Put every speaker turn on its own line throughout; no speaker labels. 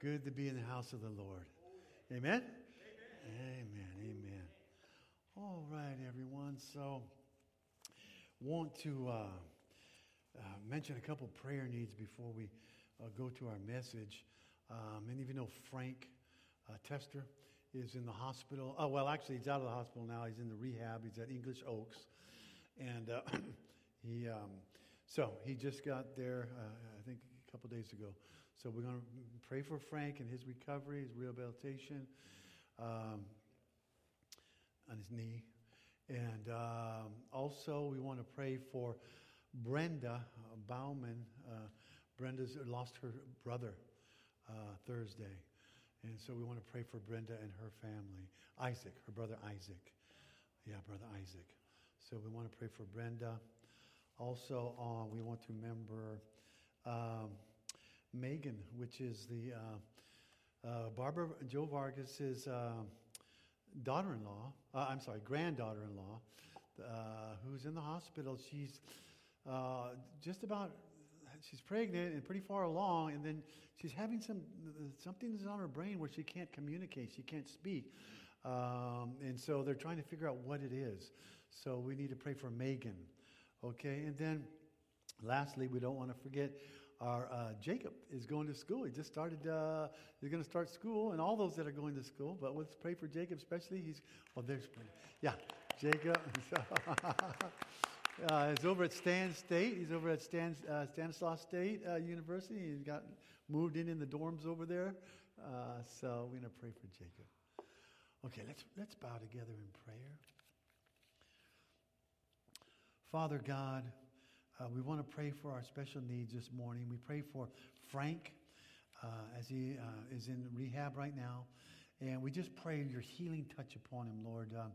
Good to be in the house of the Lord. Amen? Amen. Amen. All right, everyone. So, want to uh, uh, mention a couple prayer needs before we uh, go to our message. Um, you know Frank uh, Tester is in the hospital. Oh, well, actually, he's out of the hospital now. He's in the rehab. He's at English Oaks. And uh, he, um, so he just got there, uh, I think, a couple days ago. So we're going to pray for Frank and his recovery, his rehabilitation um, on his knee. And um, also, we want to pray for Brenda Bauman. Uh, Brenda's lost her brother uh, Thursday. And so we want to pray for Brenda and her family. Isaac, her brother Isaac. Yeah, brother Isaac. So we want to pray for Brenda. Also, uh, we want to remember um, Megan, which is the uh, uh, Barbara Joe Vargas's uh, daughter-in-law. Uh, I'm sorry, granddaughter-in-law, uh, who's in the hospital. She's just about she's pregnant and pretty far along, and then she's having some something is on her brain where she can't communicate, she can't speak, um, and so they're trying to figure out what it is. So we need to pray for Megan, okay? And then, lastly, we don't want to forget our uh, Jacob is going to school. He just started. Uh, he's going to start school, and all those that are going to school. But let's pray for Jacob, especially. He's oh, there's yeah, Jacob. Uh, he's over at Stan State. He's over at Stan, uh, Stanislaus State uh, University. He's got moved in in the dorms over there. Uh, so we're going to pray for Jacob. Okay, let's, let's bow together in prayer. Father God, uh, we want to pray for our special needs this morning. We pray for Frank uh, as he is in rehab right now. And we just pray your healing touch upon him, Lord. Um,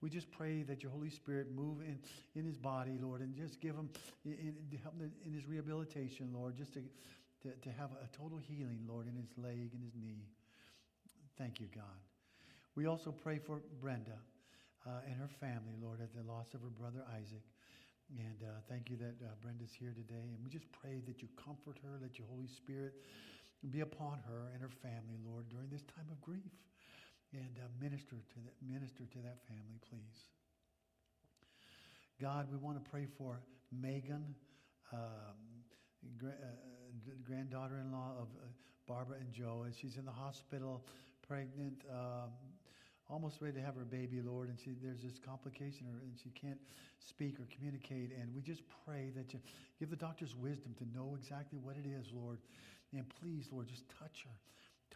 we just pray that your Holy Spirit move in, in his body, Lord, and just give him, in, help in his rehabilitation, Lord, just to, to, to have a total healing, Lord, in his leg and his knee. Thank you, God. We also pray for Brenda uh, and her family, Lord, at the loss of her brother Isaac. And uh, thank you that uh, Brenda's here today. And we just pray that you comfort her, let your Holy Spirit be upon her and her family, Lord, during this time of grief and uh, minister to that minister to that family, please. God, we want to pray for Megan, um, uh, granddaughter-in-law of uh, Barbara and Joe, and she's in the hospital, pregnant, um, almost ready to have her baby, Lord, and she, there's this complication, and she can't speak or communicate. And we just pray that you give the doctors wisdom to know exactly what it is, Lord. And please, Lord, just touch her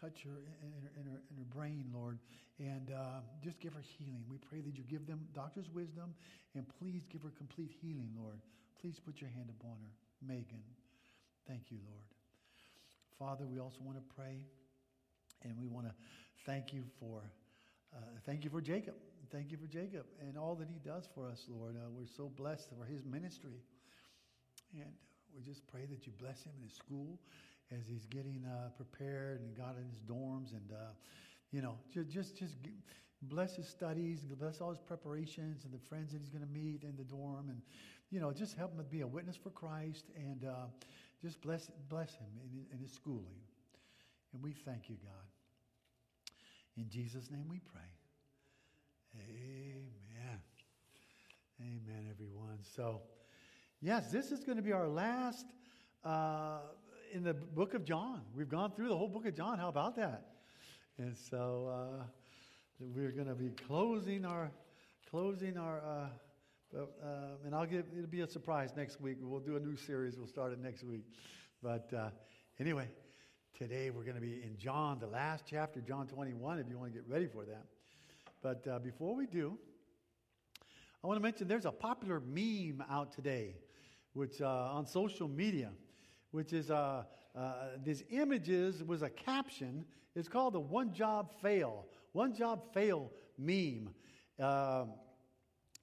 touch her in her, in her, in her brain, Lord, and uh, just give her healing. We pray that you give them doctor's wisdom, and please give her complete healing, Lord. Please put your hand upon her. Megan, thank you, Lord. Father, we also want to pray, and we want to thank you for uh, thank you for Jacob. Thank you for Jacob and all that he does for us, Lord. Uh, we're so blessed for his ministry. And we just pray that you bless him in his school as he's getting uh, prepared and got in his dorms and uh, you know just just just bless his studies bless all his preparations and the friends that he's going to meet in the dorm and you know just help him to be a witness for christ and uh, just bless bless him in, in his schooling and we thank you god in jesus name we pray amen amen everyone so yes this is going to be our last uh, in the book of John. We've gone through the whole book of John. How about that? And so uh, we're going to be closing our closing our. Uh, uh, and I'll give it'll be a surprise next week. We'll do a new series. We'll start it next week. But uh, anyway, today we're going to be in John, the last chapter, John 21. If you want to get ready for that. But uh, before we do, I want to mention there's a popular meme out today, which uh, on social media which is uh, uh, these images was a caption. It's called the one job fail, one job fail meme. Um,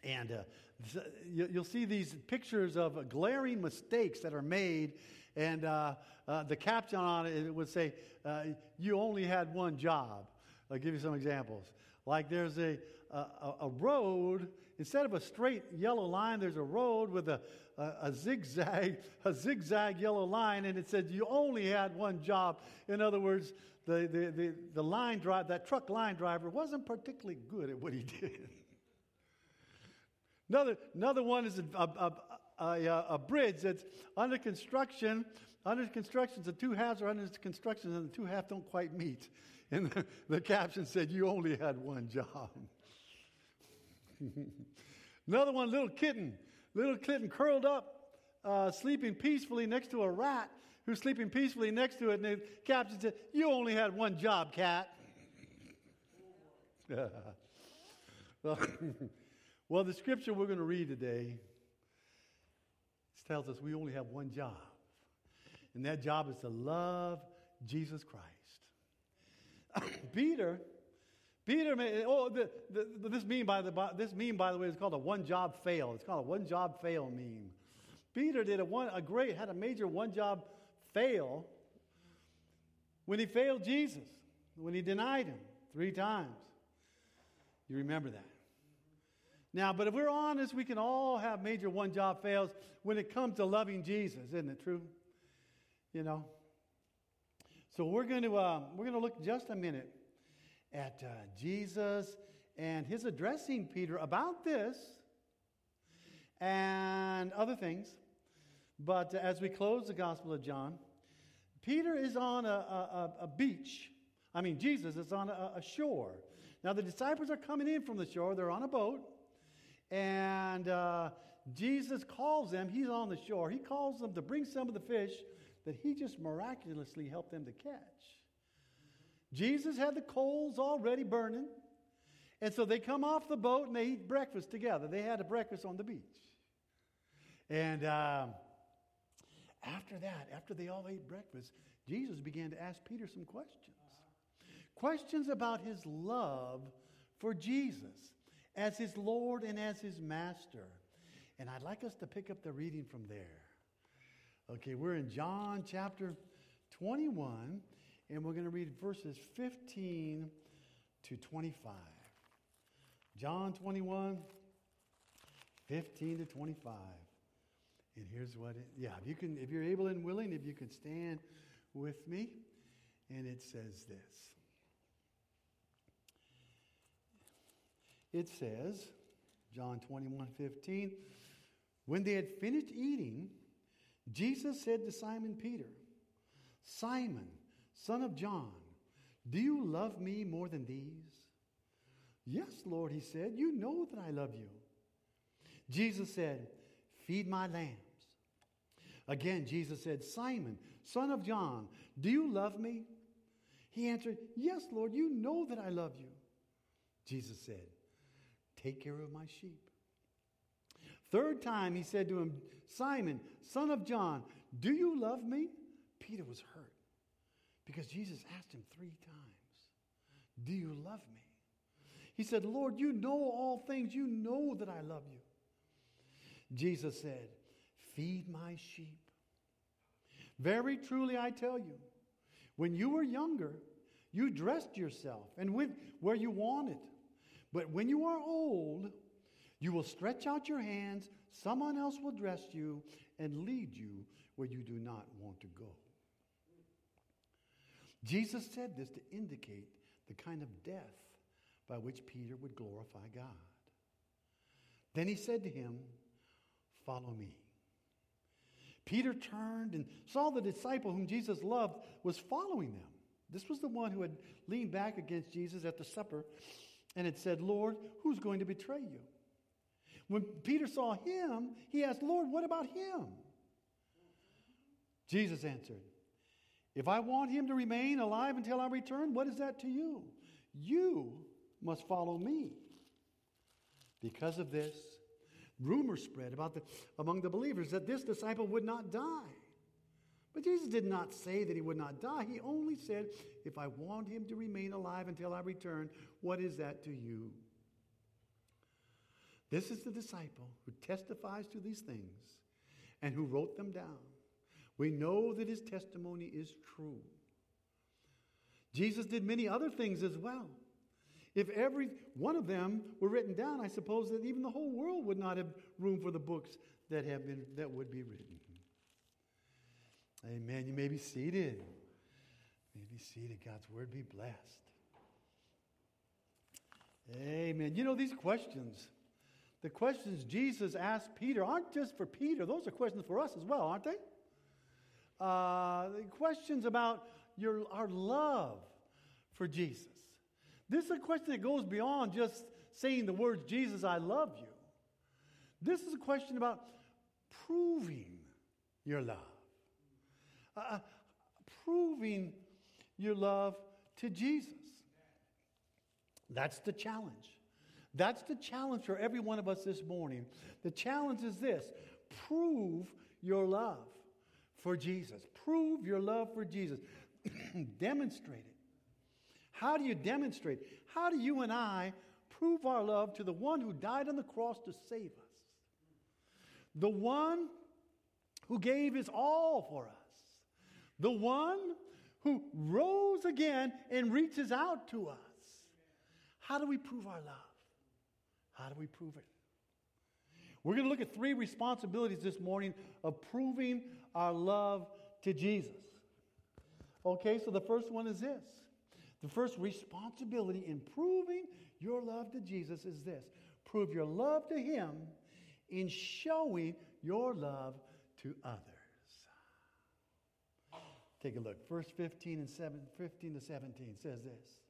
and uh, you'll see these pictures of glaring mistakes that are made, and uh, uh, the caption on it would say, uh, You only had one job. I'll give you some examples. Like there's a, a, a road instead of a straight yellow line, there's a road with a, a, a, zigzag, a zigzag yellow line, and it said you only had one job. In other words, the, the, the, the line drive, that truck line driver wasn't particularly good at what he did. another, another one is a, a, a, bridge that's under construction. Under construction, the two halves are under construction, and the two halves don't quite meet. And the, the caption said, You only had one job. Another one, little kitten. Little kitten curled up, uh, sleeping peacefully next to a rat who's sleeping peacefully next to it. And the caption said, You only had one job, cat. well, the scripture we're going to read today tells us we only have one job, and that job is to love Jesus Christ. Peter Peter, oh, the, the, this meme by the this meme by the way is called a one job fail. It's called a one job fail meme. Peter did a one a great had a major one job fail when he failed Jesus, when he denied him three times. You remember that. Now, but if we're honest, we can all have major one job fails when it comes to loving Jesus, isn't it true? You know. So we're going to uh, we're going to look just a minute at uh, Jesus and his addressing Peter about this and other things. But uh, as we close the Gospel of John, Peter is on a, a, a beach. I mean, Jesus is on a, a, shore. Now, the disciples are coming in from the shore. They're on a boat. And uh, Jesus calls them. He's on the shore. He calls them to bring some of the fish that he just miraculously helped them to catch. Jesus had the coals already burning. And so they come off the boat and they eat breakfast together. They had a breakfast on the beach. And um, after that, after they all ate breakfast, Jesus began to ask Peter some questions. Questions about his love for Jesus as his Lord and as his master. And I'd like us to pick up the reading from there. Okay, we're in John chapter 21 and we're going to read verses 15 to 25. John 21, 15 to 25. And here's what it, yeah, if you can, if you're able and willing, if you can stand with me. And it says this. It says, John 21, 15, when they had finished eating, Jesus said to Simon Peter, Simon, Son of John, do you love me more than these? Yes, Lord, he said, You know that I love you. Jesus said, Feed my lambs. Again, Jesus said, Simon, son of John, do you love me? He answered, Yes, Lord, you know that I love you. Jesus said, Take care of my sheep. Third time he said to him, Simon, son of John, do you love me? Peter was hurt. Because Jesus asked him three times, Do you love me? He said, Lord, you know all things. You know that I love you. Jesus said, Feed my sheep. Very truly, I tell you, when you were younger, you dressed yourself and went where you wanted. But when you are old, you will stretch out your hands, someone else will dress you and lead you where you do not want to go. Jesus said this to indicate the kind of death by which Peter would glorify God. Then he said to him, Follow me. Peter turned and saw the disciple whom Jesus loved was following them. This was the one who had leaned back against Jesus at the supper and had said, Lord, who's going to betray you? When Peter saw him, he asked, Lord, what about him? Jesus answered, if I want him to remain alive until I return, what is that to you? You must follow me. Because of this, rumors spread about the, among the believers that this disciple would not die. But Jesus did not say that he would not die. He only said, If I want him to remain alive until I return, what is that to you? This is the disciple who testifies to these things and who wrote them down. We know that his testimony is true. Jesus did many other things as well. If every one of them were written down, I suppose that even the whole world would not have room for the books that have been that would be written. Amen. You may be seated. You may be seated. God's word be blessed. Amen. You know, these questions, the questions Jesus asked Peter, aren't just for Peter. Those are questions for us as well, aren't they? Uh, the questions about your, our love for Jesus. This is a question that goes beyond just saying the words, Jesus, I love you. This is a question about proving your love. Uh, uh proving your love to Jesus. That's the challenge. That's the challenge for every one of us this morning. The challenge is this prove your love for Jesus. Prove your love for Jesus. demonstrate it. How do you demonstrate? How do you and I prove our love to the one who died on the cross to save us? The one who gave his all for us. The one who rose again and reaches out to us. How do we prove our love? How do we prove it? We're going to look at three responsibilities this morning of proving our love to Jesus. Okay, so the first one is this. The first responsibility in proving your love to Jesus is this prove your love to Him in showing your love to others. Take a look. Verse 15 and 7, 15 to 17 says this.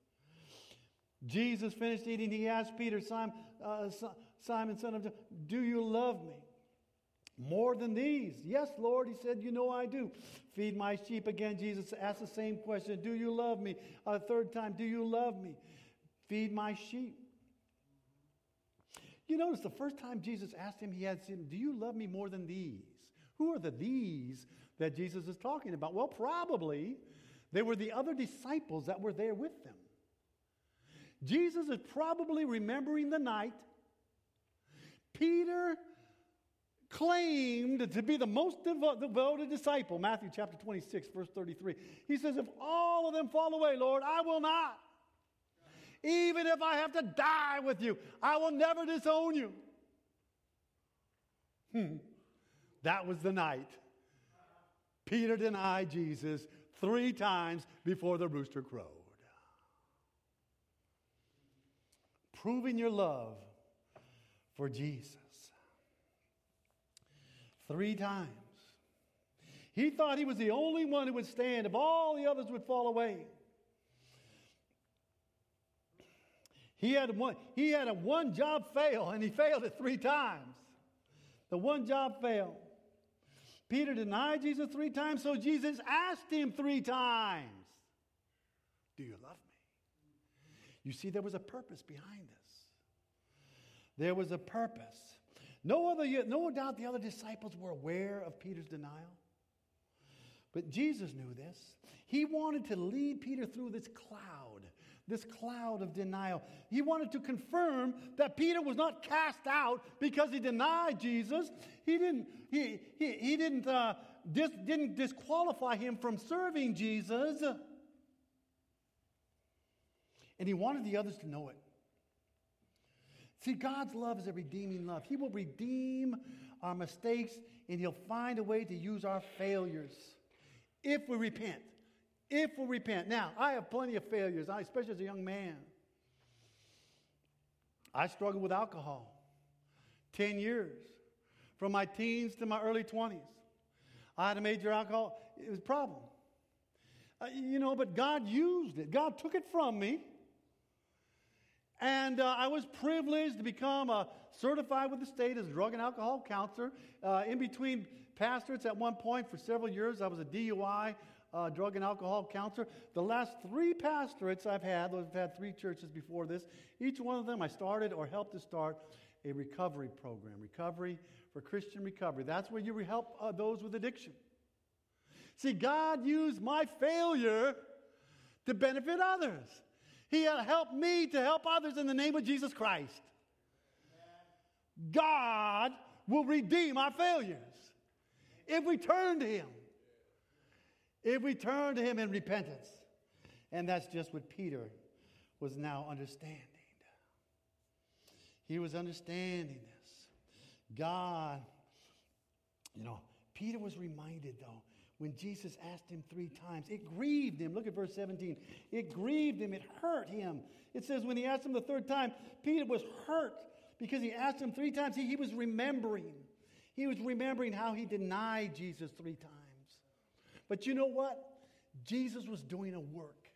Jesus finished eating. He asked Peter, Simon, uh, Simon, son of John, Do you love me? More than these. Yes, Lord. He said, You know I do. Feed my sheep again. Jesus asked the same question Do you love me? A third time, Do you love me? Feed my sheep. You notice the first time Jesus asked him, he asked him, Do you love me more than these? Who are the these that Jesus is talking about? Well, probably they were the other disciples that were there with them. Jesus is probably remembering the night Peter claimed to be the most devoted disciple. Matthew chapter 26, verse 33. He says, If all of them fall away, Lord, I will not. Even if I have to die with you, I will never disown you. Hmm. That was the night. Peter denied Jesus three times before the rooster crowed. Proving your love for Jesus. Three times. He thought he was the only one who would stand if all the others would fall away. He had one, he had a one job fail, and he failed it three times. The one job fail. Peter denied Jesus three times, so Jesus asked him three times, Do you love me? You see, there was a purpose behind this. There was a purpose. No, other, no doubt the other disciples were aware of Peter's denial. But Jesus knew this. He wanted to lead Peter through this cloud, this cloud of denial. He wanted to confirm that Peter was not cast out because he denied Jesus. He didn't, he, he, he didn't, uh, dis, didn't disqualify him from serving Jesus. And he wanted the others to know it. See, God's love is a redeeming love. He will redeem our mistakes and He'll find a way to use our failures if we repent. If we repent. Now, I have plenty of failures, especially as a young man. I struggled with alcohol 10 years, from my teens to my early 20s. I had a major alcohol, it was a problem. Uh, you know, but God used it. God took it from me and uh, I was privileged to become a certified with the state as a drug and alcohol counselor. Uh, in between pastorates at one point for several years, I was a DUI uh, drug and alcohol counselor. The last three pastorates I've had, I've had three churches before this, each one of them I started or helped to start a recovery program, recovery for Christian recovery. That's where you help uh, those with addiction. See, God used my failure to benefit others. He helped me to help others in the name of Jesus Christ. God will redeem our failures if we turn to Him. If we turn to Him in repentance. And that's just what Peter was now understanding. He was understanding this. God, you know, Peter was reminded, though, when Jesus asked him three times, it grieved him. Look at verse 17. It grieved him, it hurt him. It says, when he asked him the third time, Peter was hurt because he asked him three times. He, he was remembering. He was remembering how he denied Jesus three times. But you know what? Jesus was doing a work.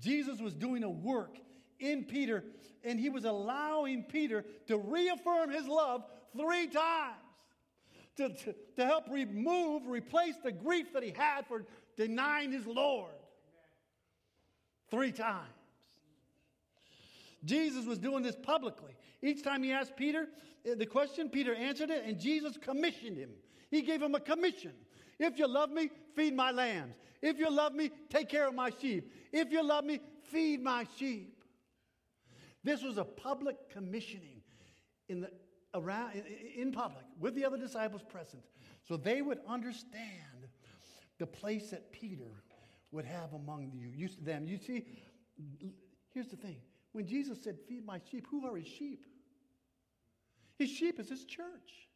Jesus was doing a work in Peter, and he was allowing Peter to reaffirm his love three times to, to, to help remove, replace the grief that he had for denying his Lord. Three times. Jesus was doing this publicly. Each time he asked Peter uh, the question, Peter answered it, and Jesus commissioned him. He gave him a commission. If you love me, feed my lambs. If you love me, take care of my sheep. If you love me, feed my sheep. This was a public commissioning in the around in public with the other disciples present so they would understand the place that Peter would have among you, you them. You see, here's the thing. When Jesus said, Feed my sheep, who are his sheep? His sheep is his church.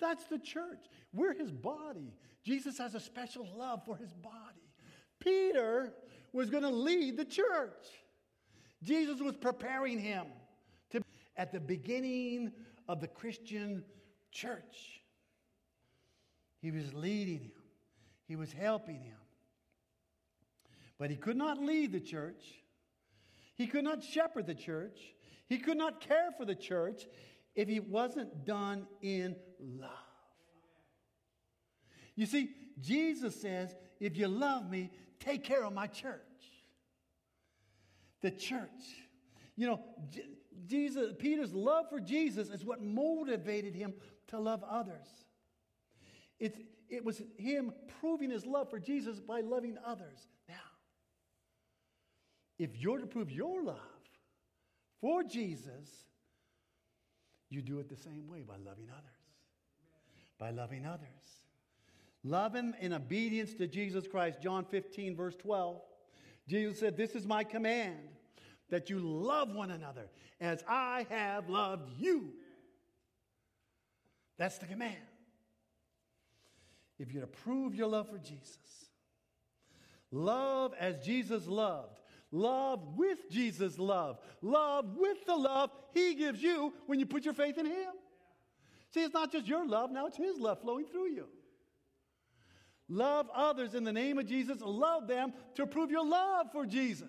That's the church. We're his body. Jesus has a special love for his body. Peter was going to lead the church. Jesus was preparing him to at the beginning of the Christian church. He was leading him. He was helping him. But he could not lead the church. He could not shepherd the church. He could not care for the church if it wasn't done in love. You see, Jesus says, if you love me, take care of my church. The church. You know, Jesus, Peter's love for Jesus is what motivated him to love others. It's, it was him proving his love for Jesus by loving others. Now, if you're to prove your love for Jesus, you do it the same way by loving others. By loving others. Love him in obedience to Jesus Christ. John 15, verse 12. Jesus said, This is my command, that you love one another as I have loved you. That's the command. If you're to prove your love for Jesus, love as Jesus loved. Love with Jesus' love. Love with the love He gives you when you put your faith in Him. See, it's not just your love, now it's His love flowing through you. Love others in the name of Jesus. Love them to prove your love for Jesus.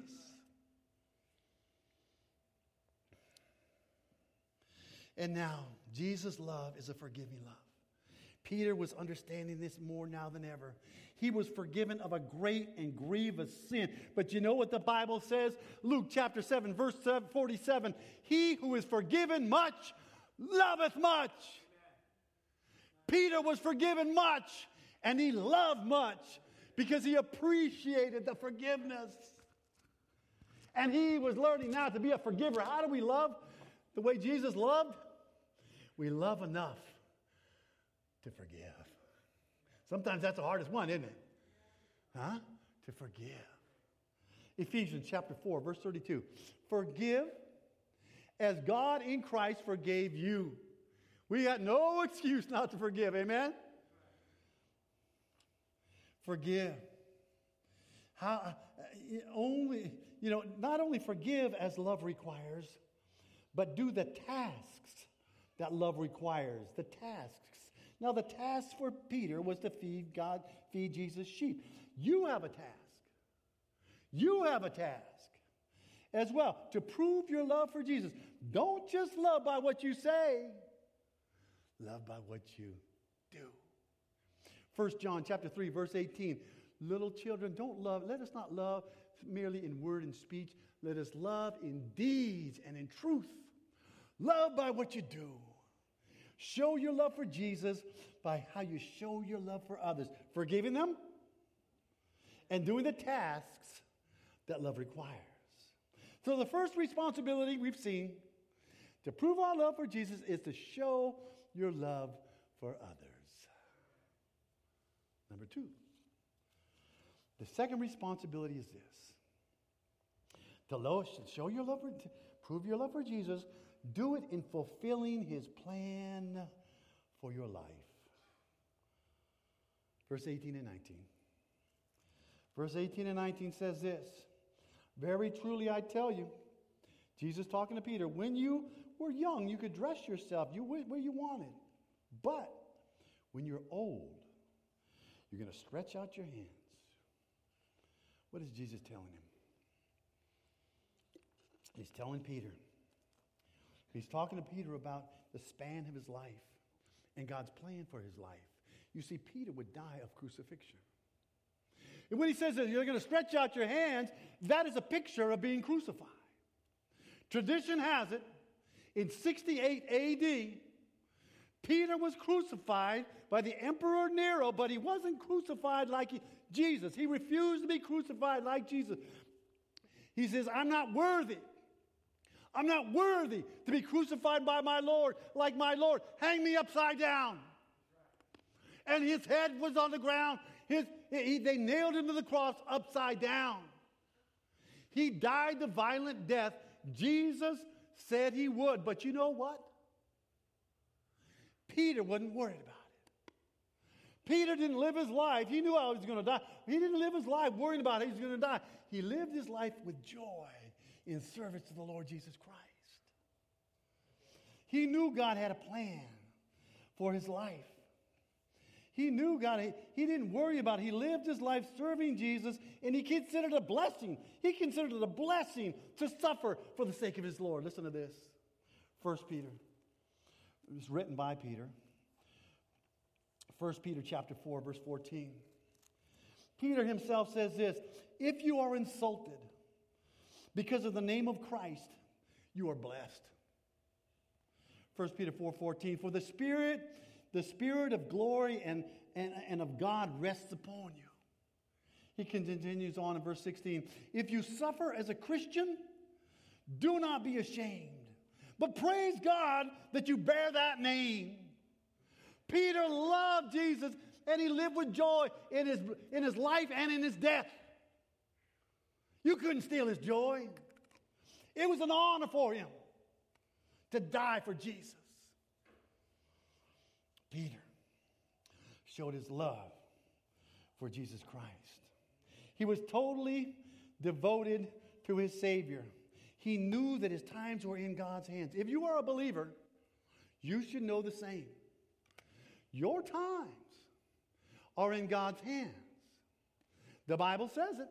And now, Jesus' love is a forgiving love. Peter was understanding this more now than ever. He was forgiven of a great and grievous sin. But you know what the Bible says? Luke chapter 7, verse 47 He who is forgiven much loveth much. Peter was forgiven much, and he loved much because he appreciated the forgiveness. And he was learning now to be a forgiver. How do we love? The way Jesus loved? We love enough to forgive. Sometimes that's the hardest one, isn't it? Huh? To forgive. Ephesians chapter 4, verse 32. Forgive as God in Christ forgave you. We got no excuse not to forgive. Amen? Forgive. How uh, only, you know, not only forgive as love requires, but do the tasks that love requires. The tasks. Now, the task for Peter was to feed God, feed Jesus' sheep. You have a task. You have a task as well to prove your love for Jesus. Don't just love by what you say, love by what you do. 1 John chapter 3 verse 18 little children don't love let us not love merely in word and speech let us love in deeds and in truth love by what you do Show your love for Jesus by how you show your love for others, forgiving them and doing the tasks that love requires. So, the first responsibility we've seen to prove our love for Jesus is to show your love for others. Number two, the second responsibility is this to show your love for, prove your love for Jesus do it in fulfilling his plan for your life. Verse 18 and 19. Verse 18 and 19 says this Very truly I tell you, Jesus talking to Peter, when you were young, you could dress yourself you went where you wanted. But when you're old, you're going to stretch out your hands. What is Jesus telling him? He's telling Peter. He's talking to Peter about the span of his life and God's plan for his life. You see, Peter would die of crucifixion. And when he says that you're going to stretch out your hands, that is a picture of being crucified. Tradition has it, in 68 AD, Peter was crucified by the Emperor Nero, but he wasn't crucified like Jesus. He refused to be crucified like Jesus. He says, I'm not worthy. I'm not worthy to be crucified by my Lord like my Lord. Hang me upside down. And his head was on the ground. His, he, they nailed him to the cross upside down. He died the violent death Jesus said he would. But you know what? Peter wasn't worried about it. Peter didn't live his life. He knew I was going to die. He didn't live his life worrying about he was going to die. He lived his life with joy in service to the Lord Jesus Christ. He knew God had a plan for his life. He knew God, he, didn't worry about it. He lived his life serving Jesus, and he considered it a blessing. He considered it a blessing to suffer for the sake of his Lord. Listen to this. First Peter. It was written by Peter. 1 Peter chapter 4, verse 14. Peter himself says this if you are insulted because of the name of Christ, you are blessed. 1 Peter 4 14. For the Spirit, the Spirit of glory and, and, and of God rests upon you. He continues on in verse 16. If you suffer as a Christian, do not be ashamed but praise God that you bear that name. Peter loved Jesus and he lived with joy in his, in his life and in his death. You couldn't steal his joy. It was an honor for him to die for Jesus. Peter showed his love for Jesus Christ. He was totally devoted to his Savior. He knew that his times were in God's hands. If you are a believer, you should know the same. Your times are in God's hands. The Bible says it.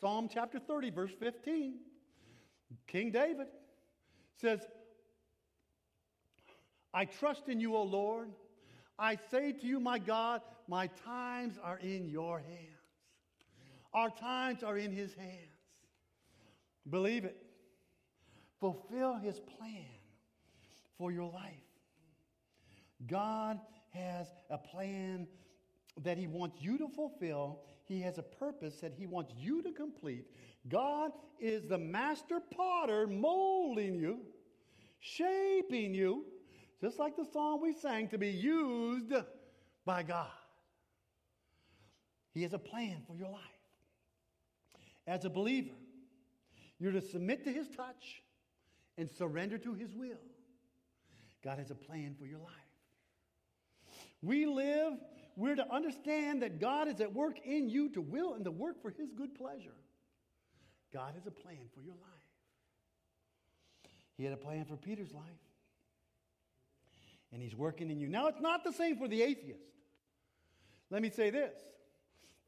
Psalm chapter 30, verse 15. King David says, I trust in you, O Lord. I say to you, my God, my times are in your hands. Our times are in his hands. Believe it fulfill his plan for your life. God has a plan that he wants you to fulfill. He has a purpose that he wants you to complete. God is the master potter molding you, shaping you, just like the song we sang, to be used by God. He has a plan for your life. As a believer, you're to submit to his touch and surrender to His will, God has a plan for your life. We live, we're to understand that God is at work in you to will and to work for His good pleasure. God has a plan for your life. He had a plan for Peter's life. And he's working in you. Now, it's not the same for the atheist. Let me say this.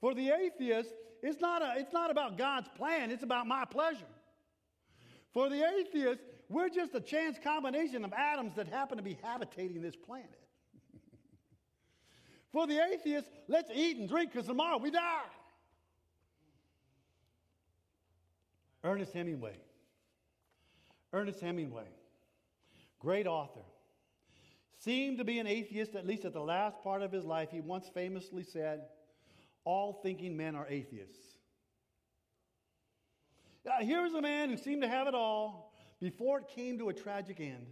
For the atheist, it's not, a, it's not about God's plan, it's about my pleasure. For the atheist, we're just a chance combination of atoms that happen to be habitating this planet. For the atheist, let's eat and drink because tomorrow we die. Ernest Hemingway. Ernest Hemingway, great author, seemed to be an atheist at least at the last part of his life. He once famously said, All thinking men are atheists. Now, here's a man who seemed to have it all, before it came to a tragic end.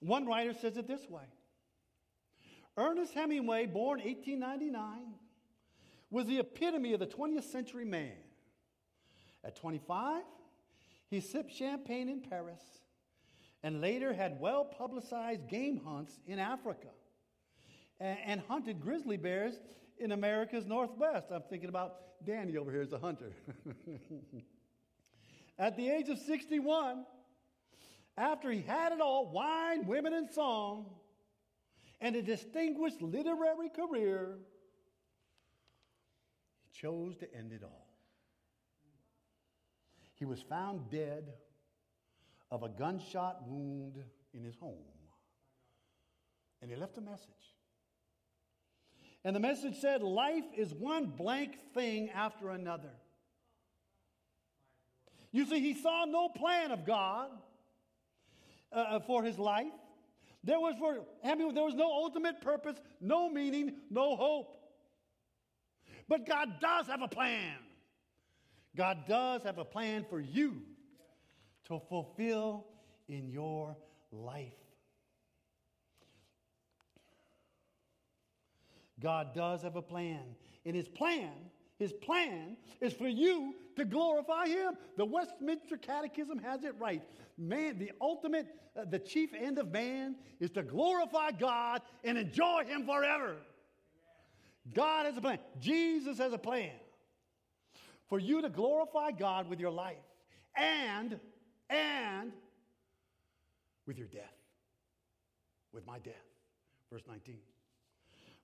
One writer says it this way Ernest Hemingway, born 1899, was the epitome of the 20th century man. At 25, he sipped champagne in Paris and later had well publicized game hunts in Africa and, and hunted grizzly bears in America's Northwest. I'm thinking about Danny over here as a hunter. At the age of 61, after he had it all wine, women, and song, and a distinguished literary career, he chose to end it all. He was found dead of a gunshot wound in his home. And he left a message. And the message said, Life is one blank thing after another. You see, he saw no plan of God uh, uh, for his life. There was for I there was no ultimate purpose, no meaning, no hope. But God does have a plan. God does have a plan for you to fulfill in your life. God does have a plan. And his plan, his plan is for you to glorify him. The Westminster Catechism has it right. Man, the ultimate, uh, the chief end of man is to glorify God and enjoy him forever. God has a plan. Jesus has a plan for you to glorify God with your life and and with your death. With my death. Verse 19.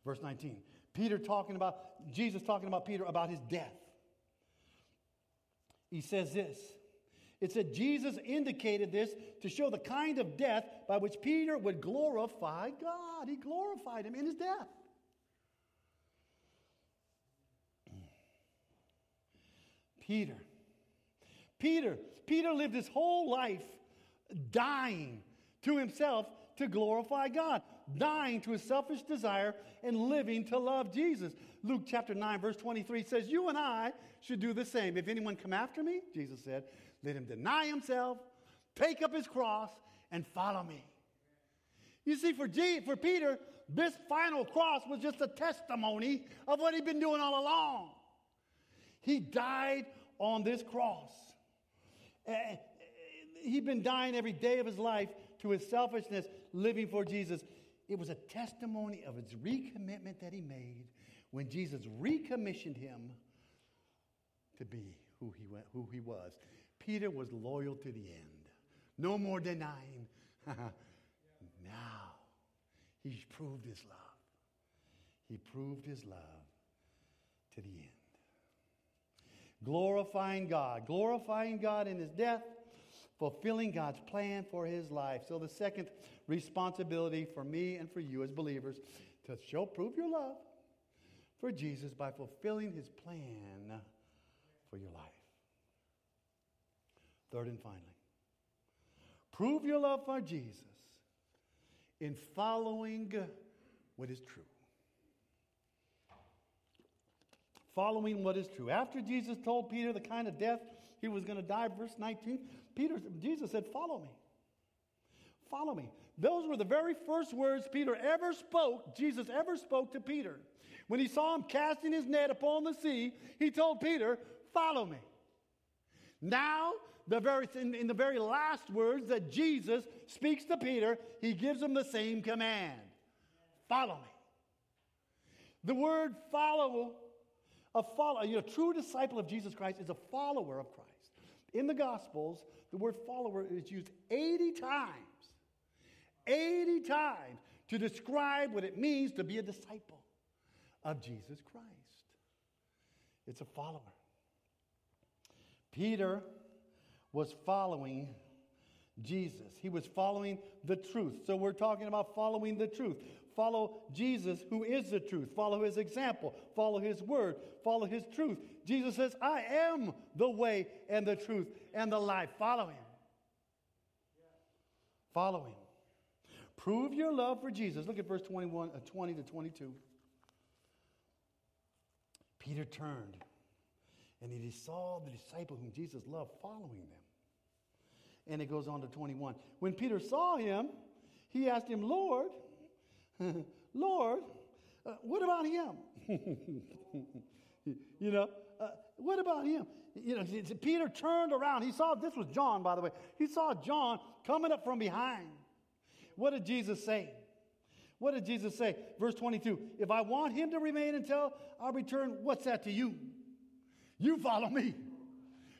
Verse 19. Peter talking about, Jesus talking about Peter about his death. He says this. It said Jesus indicated this to show the kind of death by which Peter would glorify God. He glorified him in his death. Peter. Peter. Peter lived his whole life dying to himself to glorify God, dying to his selfish desire and living to love Jesus. Luke chapter 9, verse 23 says, You and I should do the same. If anyone come after me, Jesus said, let him deny himself, take up his cross, and follow me. You see, for, G, for Peter, this final cross was just a testimony of what he'd been doing all along. He died on this cross. Eh, eh, he'd been dying every day of his life to his selfishness, living for Jesus. It was a testimony of his recommitment that he made when Jesus recommissioned him to be who he, went, who he was. Peter was loyal to the end. No more denying. now, he's proved his love. He proved his love to the end glorifying God, glorifying God in his death, fulfilling God's plan for his life. So, the second responsibility for me and for you as believers to show, prove your love for Jesus by fulfilling his plan for your life. Third and finally, prove your love for Jesus in following what is true. following what is true. After Jesus told Peter the kind of death he was going to die, verse 19, Peter, Jesus said, Follow me. Follow me. Those were the very first words Peter ever spoke, Jesus ever spoke to Peter. When he saw him casting his net upon the sea, he told Peter, Follow me. Now, the very, in, in the very last words that Jesus speaks to Peter, he gives him the same command Follow me. The word follow a follow, a true disciple of Jesus Christ is a follower of Christ. In the Gospels, the word follower is used 80 times. 80 times to describe what it means to be a disciple of Jesus Christ. It's a follower. Peter was following Jesus. He was following the truth. So we're talking about following the truth. Follow Jesus, who is the truth. Follow his example. Follow his word. Follow his truth. Jesus says, I am the way and the truth and the life. Follow him. Follow him. Prove your love for Jesus. Look at verse 21, uh, 20 to 22. Peter turned and he saw the disciple whom Jesus loved following them. And it goes on to 21. When Peter saw him, he asked him, Lord, Lord, uh, what about him? you know, uh, what about him? You know, Peter turned around. He saw, this was John, by the way. He saw John coming up from behind. What did Jesus say? What did Jesus say? Verse 22 If I want him to remain until I return, what's that to you? You follow me.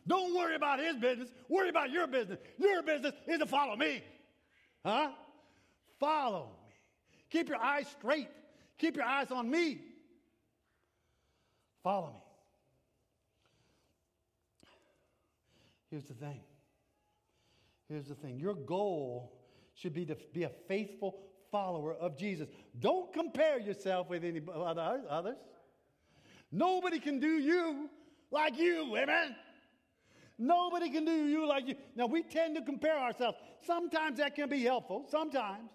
Don't worry about his business. Worry about your business. Your business is to follow me. Huh? Follow. Keep your eyes straight. Keep your eyes on me. Follow me. Here's the thing. Here's the thing. Your goal should be to be a faithful follower of Jesus. Don't compare yourself with any others. Nobody can do you like you, amen? Nobody can do you like you. Now, we tend to compare ourselves. Sometimes that can be helpful. Sometimes.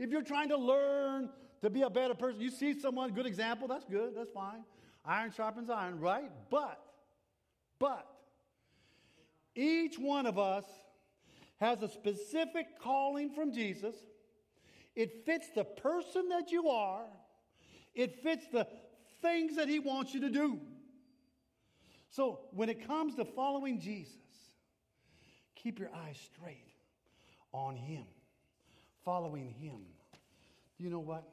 If you're trying to learn to be a better person, you see someone, good example, that's good, that's fine. Iron sharpens iron, right? But, but, each one of us has a specific calling from Jesus. It fits the person that you are, it fits the things that He wants you to do. So, when it comes to following Jesus, keep your eyes straight on Him, following Him. You know what?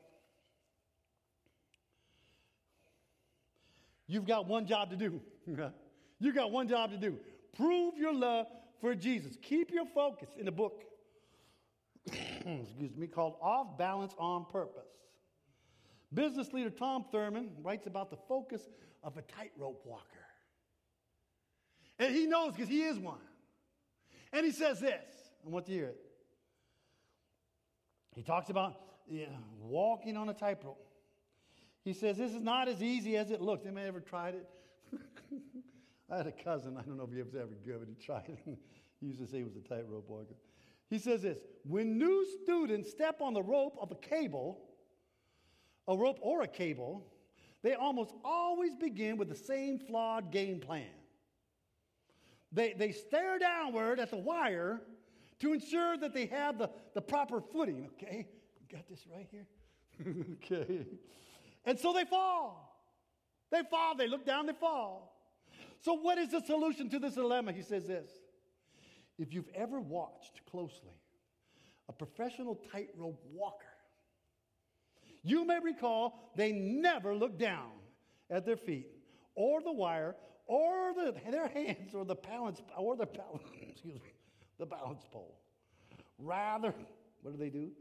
You've got one job to do. you got one job to do. Prove your love for Jesus. Keep your focus in the book, excuse me, called Off Balance on Purpose. Business leader Tom Thurmon writes about the focus of a tightrope walker. And he knows because he is one. And he says this. I want to hear it. He talks about yeah, walking on a tightrope. He says, This is not as easy as it looks. Anybody ever tried it? I had a cousin, I don't know if he was ever good, but he tried it. he used to say he was a tightrope walker. He says this when new students step on the rope of a cable, a rope or a cable, they almost always begin with the same flawed game plan. They, they stare downward at the wire to ensure that they have the, the proper footing. Okay, got this right here? okay. And so they fall. They fall. They look down, they fall. So, what is the solution to this dilemma? He says this If you've ever watched closely a professional tightrope walker, you may recall they never look down at their feet or the wire or the, their hands or the balance or the balance, excuse me, the balance pole. Rather, what do they do?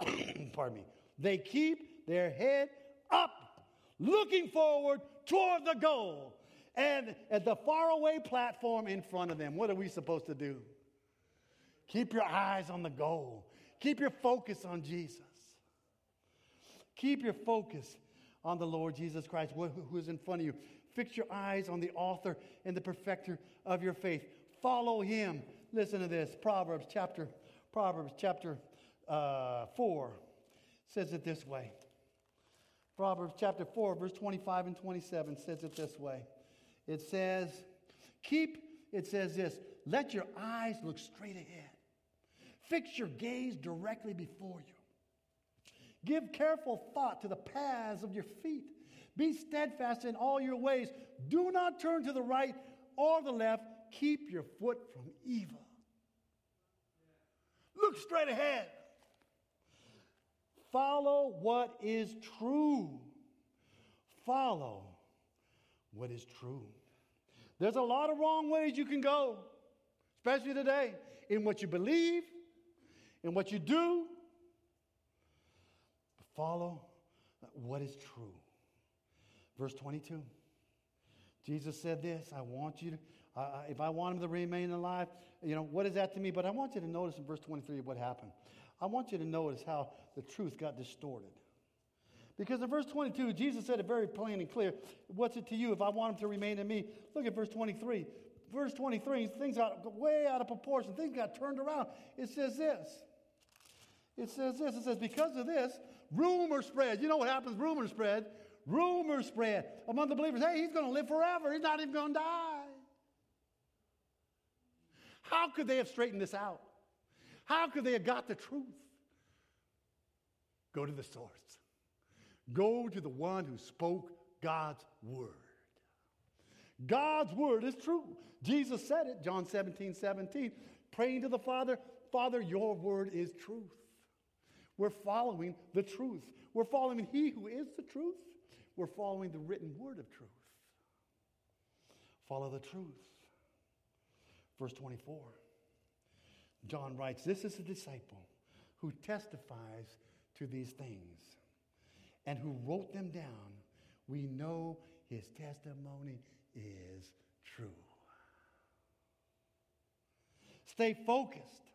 Pardon me. They keep their head up, looking forward toward the goal. And at the faraway platform in front of them, what are we supposed to do? Keep your eyes on the goal. Keep your focus on Jesus. Keep your focus on the Lord Jesus Christ, who is in front of you. Fix your eyes on the author and the perfecter of your faith. Follow him. Listen to this. Proverbs chapter, Proverbs chapter uh, 4 says it this way. Proverbs chapter 4, verse 25 and 27 says it this way. It says, Keep, it says this, let your eyes look straight ahead. Fix your gaze directly before you. Give careful thought to the paths of your feet. Be steadfast in all your ways. Do not turn to the right or the left. Keep your foot from evil. Look straight ahead. Follow what is true. Follow what is true. There's a lot of wrong ways you can go, especially today, in what you believe, in what you do. Follow what is true. Verse 22. Jesus said this I want you to, uh, if I want him to remain alive, you know, what is that to me? But I want you to notice in verse 23 what happened. I want you to notice how the truth got distorted. Because in verse 22, Jesus said it very plain and clear. What's it to you if I want him to remain in me? Look at verse 23. Verse 23, things got way out of proportion. Things got turned around. It says this. It says this. It says, because of this, rumor spread. You know what happens? Rumor spread. Rumor spread among the believers. Hey, he's going to live forever. He's not even going to die. How could they have straightened this out? How could they have got the truth? Go to the source. Go to the one who spoke God's word. God's word is true. Jesus said it, John 17, 17, praying to the Father, Father, your word is truth. We're following the truth. We're following He who is the truth. We're following the written word of truth. Follow the truth. Verse 24. John writes, This is a disciple who testifies to these things and who wrote them down. We know his testimony is true. Stay focused.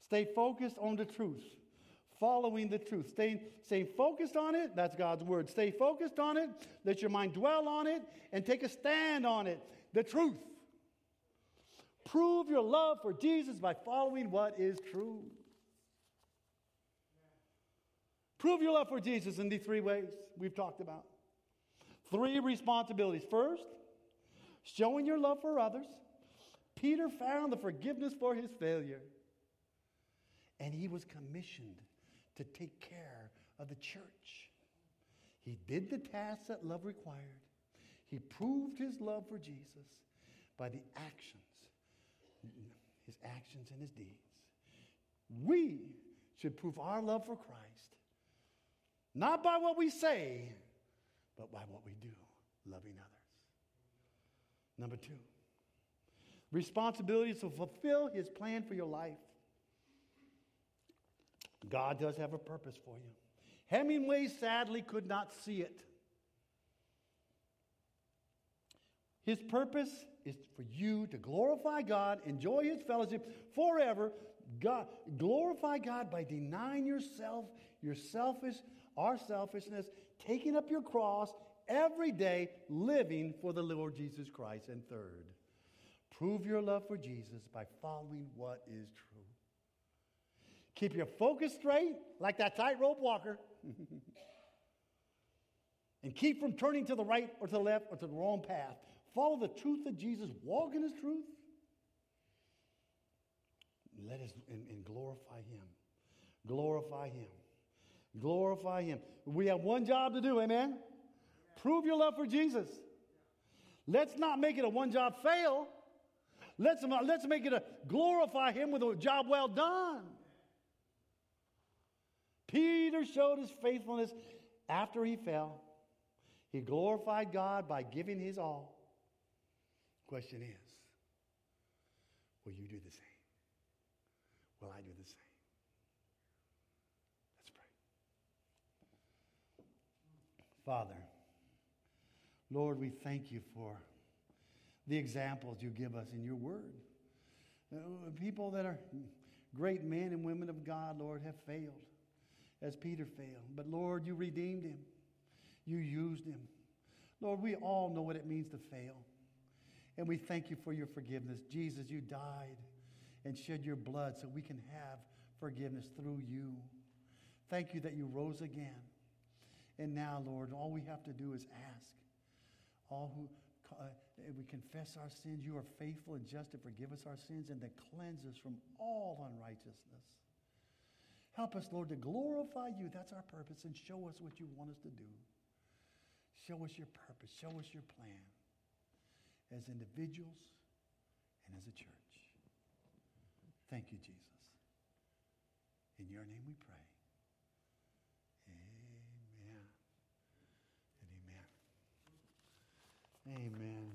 Stay focused on the truth, following the truth. Stay, stay focused on it. That's God's word. Stay focused on it. Let your mind dwell on it and take a stand on it. The truth. Prove your love for Jesus by following what is true. Prove your love for Jesus in these three ways we've talked about. Three responsibilities. First, showing your love for others. Peter found the forgiveness for his failure, and he was commissioned to take care of the church. He did the tasks that love required. He proved his love for Jesus by the actions his actions and his deeds. We should prove our love for Christ, not by what we say, but by what we do, loving others. Number two, responsibility to fulfill his plan for your life. God does have a purpose for you. Hemingway sadly could not see it. His purpose is for you to glorify God, enjoy His fellowship forever. God, glorify God by denying yourself, your selfish, our selfishness, taking up your cross every day, living for the Lord Jesus Christ. And third, prove your love for Jesus by following what is true. Keep your focus straight, like that tightrope walker. and keep from turning to the right or to the left or to the wrong path follow the truth of Jesus, walk in his truth, let us and, and glorify him. Glorify him. Glorify him. We have one job to do, amen? Prove your love for Jesus. Let's not make it a one job fail. Let's, let's make it a glorify him with a job well done. Peter showed his faithfulness after he fell. He glorified God by giving his all. Question is, will you do the same? Will I do the same? Let's pray. Father, Lord, we thank you for the examples you give us in your word. Uh, people that are great men and women of God, Lord, have failed as Peter failed. But Lord, you redeemed him, you used him. Lord, we all know what it means to fail. And we thank you for your forgiveness. Jesus, you died and shed your blood so we can have forgiveness through you. Thank you that you rose again. And now, Lord, all we have to do is ask. All who uh, we confess our sins, you are faithful and just to forgive us our sins and to cleanse us from all unrighteousness. Help us, Lord, to glorify you. That's our purpose. And show us what you want us to do. Show us your purpose. Show us your plan as individuals and as a church. Thank you, Jesus. In your name we pray. Amen and amen. Amen.